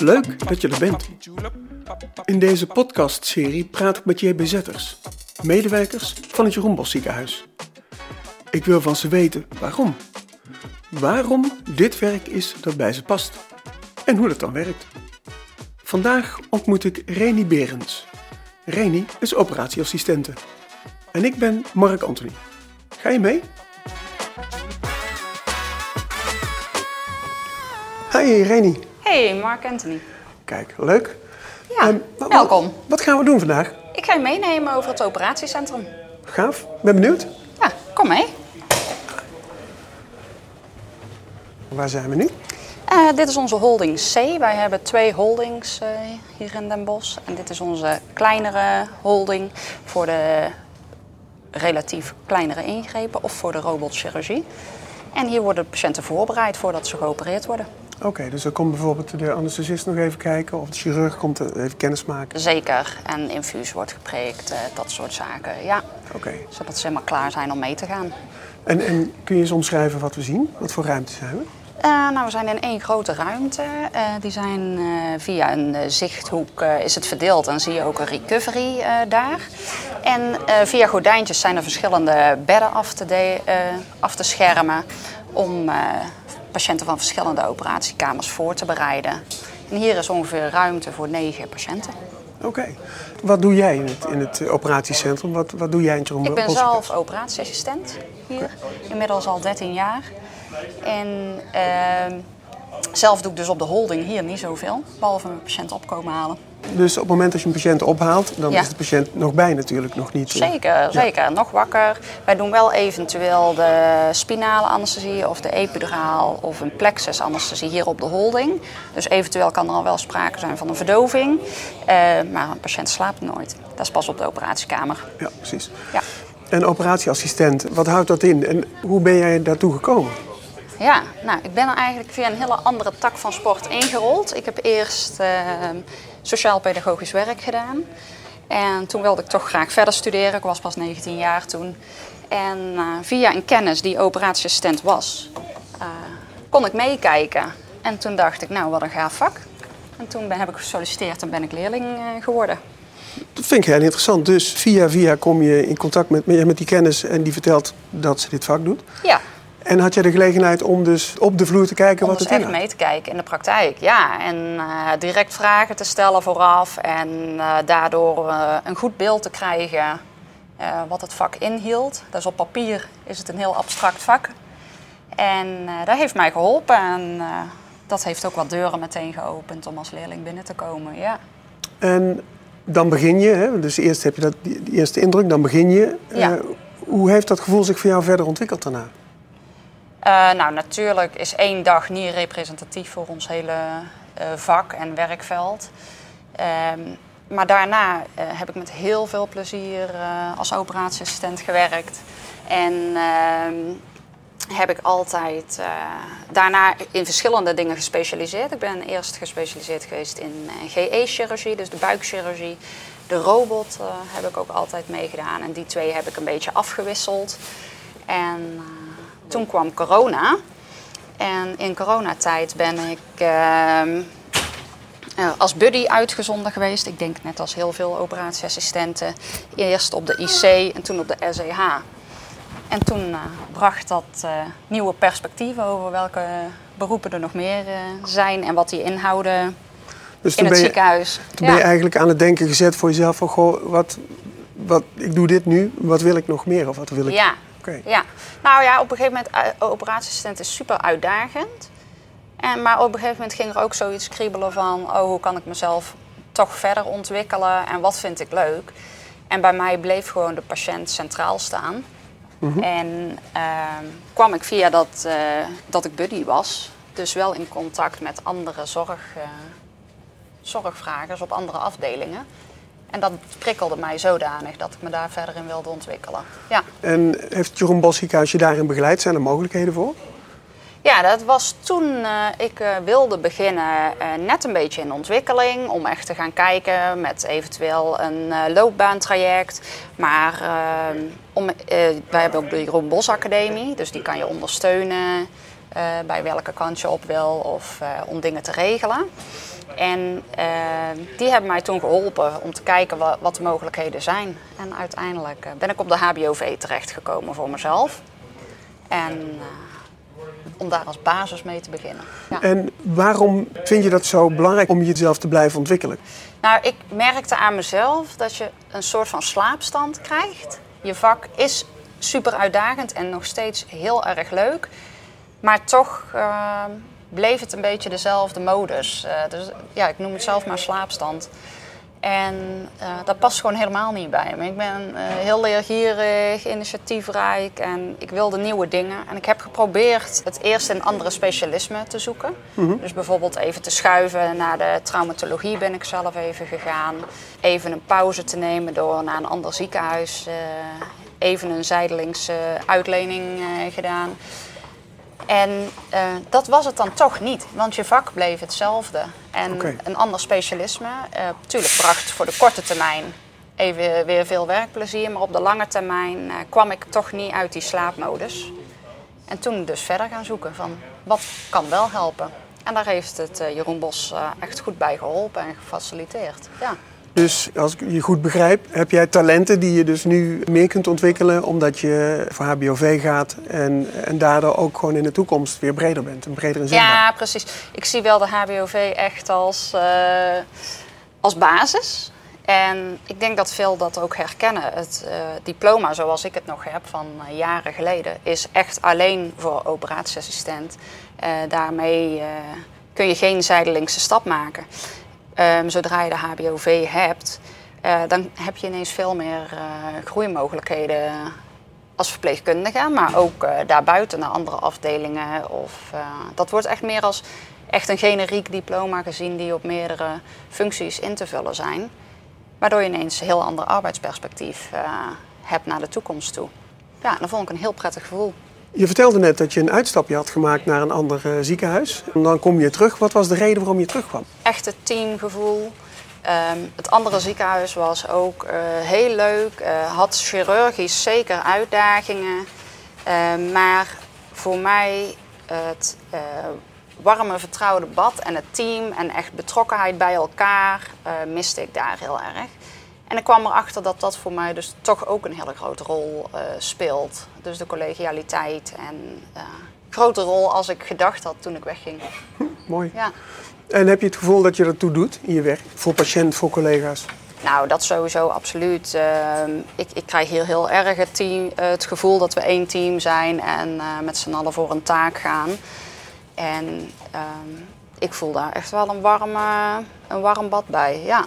Leuk dat je er bent. In deze podcastserie praat ik met JBZ'ers, medewerkers van het Jeroen Bos ziekenhuis. Ik wil van ze weten waarom. Waarom dit werk is dat bij ze past. En hoe dat dan werkt. Vandaag ontmoet ik Reni Berends. Reni is operatieassistente. En ik ben Mark Anthony. Ga je mee? Hi Reni. Hey, Mark Anthony. Kijk, leuk. Ja, Ehm, wat- welkom. Wat gaan we doen vandaag? Ik ga je meenemen over het operatiecentrum. Gaaf. Ben benieuwd. Ja, kom mee. Waar zijn we nu? Eh, dit is onze holding C. Wij hebben twee holdings eh, hier in Den Bosch. En dit is onze kleinere holding voor de relatief kleinere ingrepen of voor de robotchirurgie. En hier worden de patiënten voorbereid voordat ze geopereerd worden. Oké, dus dan komt bijvoorbeeld de anesthesist nog even kijken of de chirurg komt eh, even kennis maken. Zeker. En infuus wordt gepreekt, eh, dat soort zaken. Ja, Oké. zodat ze helemaal klaar zijn om mee te gaan. En, en kun je eens omschrijven wat we zien? Wat voor ruimte zijn we? Eh, nou, we zijn in één grote ruimte. Die zijn via een zichthoek is het verdeeld en zie je ook een recovery daar. En via gordijntjes zijn er verschillende bedden af te, de- af te schermen om patiënten van verschillende operatiekamers voor te bereiden. En hier is ongeveer ruimte voor negen patiënten. Oké. Wat doe jij in het, in het operatiecentrum? Wat, wat doe jij in Jeroen Ik ben zelf operatieassistent hier, inmiddels al 13 jaar. En ehm, zelf doe ik dus op de holding hier niet zoveel, behalve mijn patiënt opkomen halen. Dus op het moment dat je een patiënt ophaalt, dan Ja. is de patiënt nog bij natuurlijk, nog niet. eh, Zeker, zeker. Nog wakker. Wij doen wel eventueel de spinale anesthesie of de epiduraal of een plexus anesthesie hier op de holding. Dus eventueel kan er al wel sprake zijn van een verdoving. Eh, maar een patiënt slaapt nooit. Dat is pas op de operatiekamer. Ja, precies. Ja. En operatieassistent, wat houdt dat in? En hoe ben jij daartoe gekomen? Ja, nou, ik ben er eigenlijk via een hele andere tak van sport ingerold. Ik heb eerst eh, sociaal-pedagogisch werk gedaan. En toen wilde ik toch graag verder studeren. Ik was pas 19 jaar toen. En eh, via een kennis die operatieassistent was, eh, kon ik meekijken. En toen dacht ik, nou, wat een gaaf vak. En toen ben, heb ik gesolliciteerd en ben ik leerling eh, geworden. Dat vind ik heel interessant. Dus via via kom je in contact met, met die kennis en die vertelt dat ze dit vak doet. Ja, En had jij de gelegenheid om dus op de vloer te kijken Om wat dus het echt inhoudt? mee te kijken in de praktijk, ja. En eh, direct vragen te stellen vooraf en eh, daardoor eh, een goed beeld te krijgen wat het vak inhield. Dus op papier is het een heel abstract vak. En dat heeft mij geholpen en dat heeft ook wat deuren meteen geopend om als leerling binnen te komen, ja. En dan begin je, hè? dus eerst heb je dat, die, die eerste indruk, dan begin je. Ja. Hoe heeft dat gevoel zich voor jou verder ontwikkeld daarna? Eh, nou, natuurlijk is één dag niet representatief voor ons hele eh, vak en werkveld. Ehm, maar daarna eh, heb ik met heel veel plezier als operatieassistent gewerkt. En ehm, heb ik altijd daarna in verschillende dingen gespecialiseerd. Ik ben eerst gespecialiseerd geweest in GE-chirurgie, dus de buikchirurgie. De robot heb ik ook altijd meegedaan. En die twee heb ik een beetje afgewisseld. En toen kwam corona. En in coronatijd ben ik ehm, eh, als buddy uitgezonden geweest. Ik denk net als heel veel operatieassistenten. Eerst op de IC en toen op de SEH. En toen eh, bracht dat eh, nieuwe perspectieven over welke beroepen er nog meer zijn en wat die inhouden Dus in het je, ziekenhuis. toen Ja. ben je eigenlijk aan het denken gezet voor jezelf van, goh, wat, wat, ik doe dit nu, wat wil ik nog meer of wat wil ik? Ja. Ja. Nou ja, op een gegeven moment, uh, operatieassistent is super uitdagend. En, maar op een gegeven moment ging er ook zoiets kriebelen van, oh, hoe kan ik mezelf toch verder ontwikkelen en wat vind ik leuk? En bij mij bleef gewoon de patiënt centraal staan. En ehm, kwam ik via dat, eh, dat ik buddy was, dus wel in contact met andere zorg, eh, zorgvragers op andere afdelingen. En dat prikkelde mij zodanig dat ik me daar verder in wilde ontwikkelen. Ja. En heeft Jeroen Bos ziekenhuis je daarin begeleid? Zijn er mogelijkheden voor? Ja, dat was toen eh, ik eh, wilde beginnen eh, net een beetje in ontwikkeling. Om echt te gaan kijken met eventueel een loopbaantraject. Maar om, wij hebben ook de Jeroen Bos Academie, dus die kan je ondersteunen bij welke kant je op wil of om dingen te regelen. En die hebben mij toen geholpen om te kijken wat, wat de mogelijkheden zijn. En uiteindelijk ben ik op de HBOV terechtgekomen voor mezelf. En om daar als basis mee te beginnen. Ja. En waarom vind je dat zo belangrijk om jezelf te blijven ontwikkelen? Nou, ik merkte aan mezelf dat je een soort van slaapstand krijgt. Je vak is super uitdagend en nog steeds heel erg leuk. Maar toch uh, bleef het een beetje dezelfde modus. Uh, dus ja, ik noem het zelf maar slaapstand. En uh, dat past gewoon helemaal niet bij me. Ik ben uh, heel leergierig, initiatiefrijk en ik wilde nieuwe dingen. En ik heb geprobeerd het eerst in andere specialismen te zoeken. Mm -hmm. Dus bijvoorbeeld even te schuiven naar de traumatologie ben ik zelf even gegaan. Even een pauze te nemen door naar een ander ziekenhuis. Even een zijdelings uitlening gedaan. En uh, dat was het dan toch niet, want je vak bleef hetzelfde. En okay. een ander specialisme, natuurlijk uh, bracht voor de korte termijn even weer veel werkplezier, maar op de lange termijn uh, kwam ik toch niet uit die slaapmodus. En toen dus verder gaan zoeken van wat kan wel helpen. En daar heeft het Jeroen Bos echt goed bij geholpen en gefaciliteerd. Ja. Dus als ik je goed begrijp, heb jij talenten die je dus nu meer kunt ontwikkelen omdat je voor HBOV gaat en, en daardoor ook gewoon in de toekomst weer breder bent, een bredere zin. Ja, precies. Ik zie wel de HBOV echt als, uh, als basis. En ik denk dat veel dat ook herkennen. Het uh, diploma zoals ik het nog heb van uh, jaren geleden is echt alleen voor operatieassistent. daarmee kun je geen zijdelingse stap maken. Um, zodra je de HBOV hebt, uh, dan heb je ineens veel meer uh, groeimogelijkheden als verpleegkundige, maar ook uh, daarbuiten naar andere afdelingen. Of, dat wordt echt meer als echt een generiek diploma gezien die op meerdere functies in te vullen zijn. Waardoor je ineens een heel ander arbeidsperspectief hebt naar de toekomst toe. Ja, dat vond ik een heel prettig gevoel. Je vertelde net dat je een uitstapje had gemaakt naar een ander uh, ziekenhuis. En dan kom je terug. Wat was de reden waarom je terugkwam? Echt het teamgevoel. Um, het andere ziekenhuis was ook uh, heel leuk. Uh, had chirurgisch zeker uitdagingen. Uh, maar voor mij het warme, vertrouwde bad en het team en echt betrokkenheid bij elkaar miste ik daar heel erg. En ik kwam erachter dat dat voor mij dus toch ook een hele grote rol uh, speelt. Dus de collegialiteit en uh, grote rol als ik gedacht had toen ik wegging. Hm, mooi. Ja. En heb je het gevoel dat je dat toe doet in je werk? Voor patiënt, voor collega's? Nou, dat sowieso absoluut. Uh, ik, ik, krijg hier heel erg het, team, het gevoel dat we één team zijn en met z'n allen voor een taak gaan. En ehm, ik voel daar echt wel een warm, een warm bad bij, ja.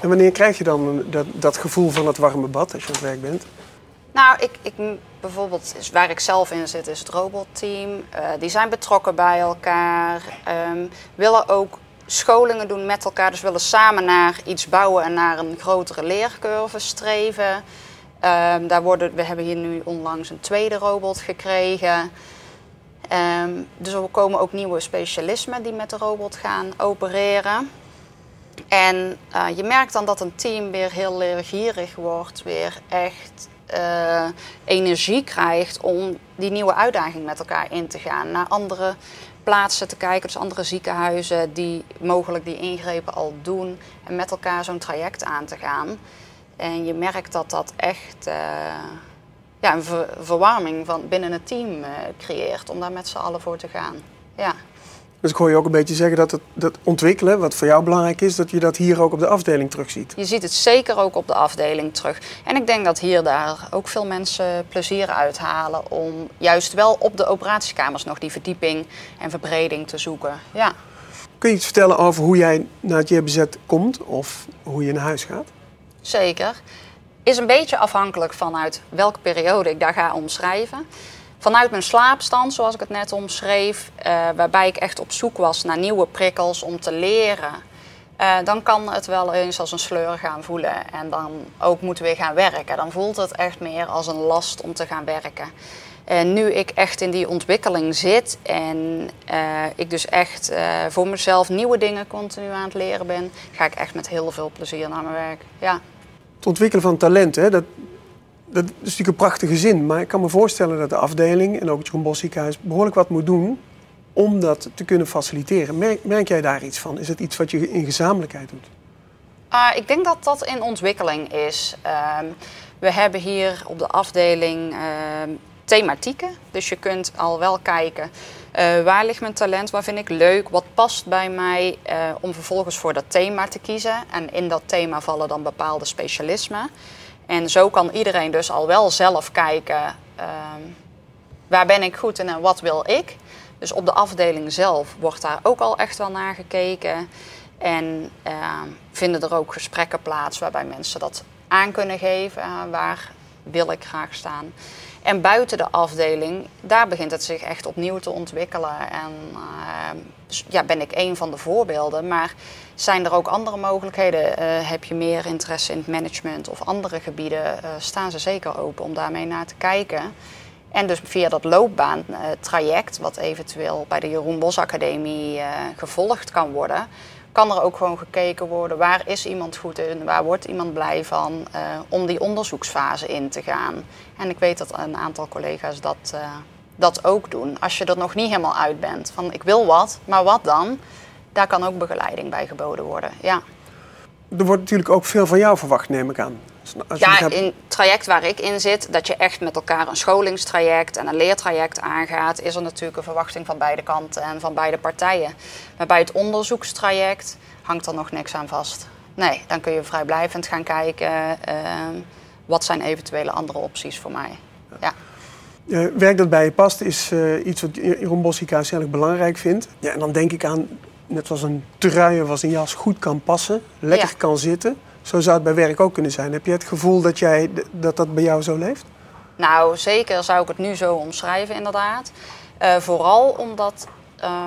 En wanneer krijg je dan dat, dat gevoel van het warme bad als je aan het werk bent? Nou, ik, ik, bijvoorbeeld waar ik zelf in zit is het robotteam. Uh, die zijn betrokken bij elkaar. Um, willen ook scholingen doen met elkaar. Dus willen samen naar iets bouwen en naar een grotere leercurve streven. Um, daar worden, we hebben hier nu onlangs een tweede robot gekregen. Um, dus er komen ook nieuwe specialismen die met de robot gaan opereren. En uh, je merkt dan dat een team weer heel leergierig wordt, weer echt uh, energie krijgt om die nieuwe uitdaging met elkaar in te gaan. Naar andere plaatsen te kijken, dus andere ziekenhuizen die mogelijk die ingrepen al doen. En met elkaar zo'n traject aan te gaan. En je merkt dat dat echt uh, ja, een ver verwarming van binnen het team creëert om daar met z'n allen voor te gaan. Ja. Dus ik hoor je ook een beetje zeggen dat het dat ontwikkelen, wat voor jou belangrijk is, dat je dat hier ook op de afdeling terugziet. Je ziet het zeker ook op de afdeling terug. En ik denk dat hier daar ook veel mensen plezier uithalen om juist wel op de operatiekamers nog die verdieping en verbreding te zoeken. Ja. Kun je iets vertellen over hoe jij naar het JBZ komt of hoe je naar huis gaat? Zeker. Is een beetje afhankelijk vanuit welke periode ik daar ga omschrijven. Vanuit mijn slaapstand, zoals ik het net omschreef, uh, waarbij ik echt op zoek was naar nieuwe prikkels om te leren, uh, dan kan het wel eens als een sleur gaan voelen. En dan ook moeten we gaan werken. Dan voelt het echt meer als een last om te gaan werken. En nu ik echt in die ontwikkeling zit en uh, ik dus echt voor mezelf nieuwe dingen continu aan het leren ben, ga ik echt met heel veel plezier naar mijn werk. Ja. Het ontwikkelen van talent, hè, dat, Dat is natuurlijk een prachtige zin, maar ik kan me voorstellen dat de afdeling en ook het Jeroen Bos behoorlijk wat moet doen om dat te kunnen faciliteren. Merk, merk jij daar iets van? Is het iets wat je in gezamenlijkheid doet? Uh, ik denk dat dat in ontwikkeling is. Uh, we hebben hier op de afdeling uh, thematieken. Dus je kunt al wel kijken uh, waar ligt mijn talent, wat vind ik leuk, wat past bij mij, uh, om vervolgens voor dat thema te kiezen. En in dat thema vallen dan bepaalde specialismen. En zo kan iedereen dus al wel zelf kijken ehm, waar ben ik goed in en wat wil ik. Dus op de afdeling zelf wordt daar ook al echt wel naar gekeken. En uh, vinden er ook gesprekken plaats waarbij mensen dat aan kunnen geven. Uh, waar wil ik graag staan? En buiten de afdeling, daar begint het zich echt opnieuw te ontwikkelen. En uh, ja, ben ik een van de voorbeelden. Maar zijn er ook andere mogelijkheden? Uh, heb je meer interesse in het management of andere gebieden? Uh, staan ze zeker open om daarmee naar te kijken. En dus via dat loopbaantraject, wat eventueel bij de Jeroen Bos Academie gevolgd kan worden, kan er ook gewoon gekeken worden waar is iemand goed in, waar wordt iemand blij van, uh, om die onderzoeksfase in te gaan. En ik weet dat een aantal collega's dat, uh, dat ook doen. Als je er nog niet helemaal uit bent van ik wil wat, maar wat dan? Daar kan ook begeleiding bij geboden worden. Ja. Er wordt natuurlijk ook veel van jou verwacht, neem ik aan. Ja, in het traject waar ik in zit, dat je echt met elkaar een scholingstraject en een leertraject aangaat, is er natuurlijk een verwachting van beide kanten en van beide partijen. Maar bij het onderzoekstraject hangt er nog niks aan vast. Nee, dan kun je vrijblijvend gaan kijken uh, wat zijn eventuele andere opties voor mij. Ja. Uh, werk dat bij je past is uh, iets wat Jeroen Bossica heel belangrijk vindt. Ja, en dan denk ik aan, net als een trui of als een jas goed kan passen, lekker ja. kan zitten. Zo zou het bij werk ook kunnen zijn. Heb je het gevoel dat jij, dat, dat bij jou zo leeft? Nou, zeker zou ik het nu zo omschrijven, inderdaad. Uh, vooral omdat uh,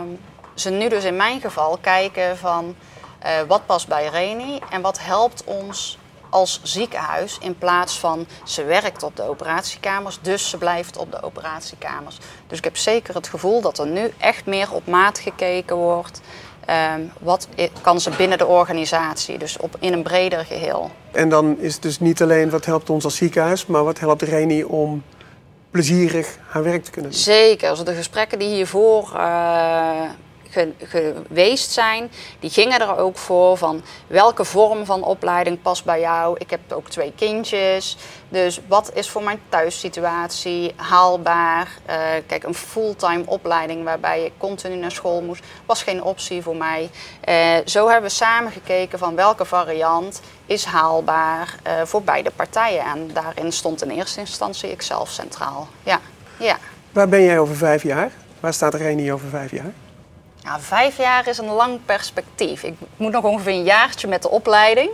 ze nu dus in mijn geval kijken van uh, wat past bij Reni en wat helpt ons als ziekenhuis in plaats van ze werkt op de operatiekamers, dus ze blijft op de operatiekamers. Dus ik heb zeker het gevoel dat er nu echt meer op maat gekeken wordt. Um, wat kan ze binnen de organisatie, dus op, in een breder geheel. En dan is het dus niet alleen wat helpt ons als ziekenhuis, maar wat helpt Reni om plezierig haar werk te kunnen doen? Zeker. Also de gesprekken die hiervoor uh, geweest zijn, die gingen er ook voor van welke vorm van opleiding past bij jou. Ik heb ook twee kindjes, dus wat is voor mijn thuissituatie haalbaar? Uh, kijk, een fulltime opleiding waarbij ik continu naar school moest, was geen optie voor mij. Uh, zo hebben we samen gekeken van welke variant is haalbaar uh, voor beide partijen. En daarin stond in eerste instantie ik zelf centraal. Ja. ja. Waar ben jij over vijf jaar? Waar staat Reni over vijf jaar? Nou, vijf jaar is een lang perspectief. Ik moet nog ongeveer een jaartje met de opleiding.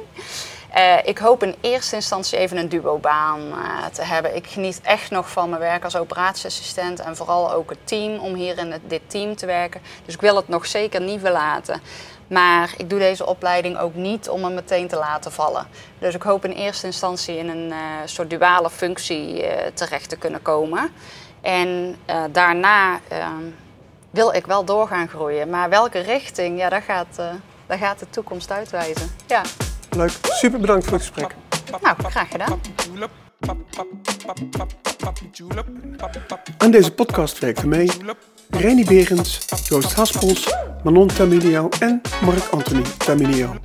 Uh, ik hoop in eerste instantie even een duo-baan uh, te hebben. Ik geniet echt nog van mijn werk als operatieassistent en vooral ook het team, om hier in dit team te werken. Dus ik wil het nog zeker niet verlaten. Maar ik doe deze opleiding ook niet om hem meteen te laten vallen. Dus ik hoop in eerste instantie in een uh, soort duale functie terecht te kunnen komen. En daarna ehm, wil ik wel doorgaan groeien. Maar welke richting, ja, daar gaat, uh, daar gaat de toekomst uitwijzen. Ja. Leuk. Super bedankt voor het gesprek. Nou, graag gedaan. Aan deze podcast werkten mee Reni Berends, Joost Haspels, Manon Tamilio en Mark Anthony Tamilio.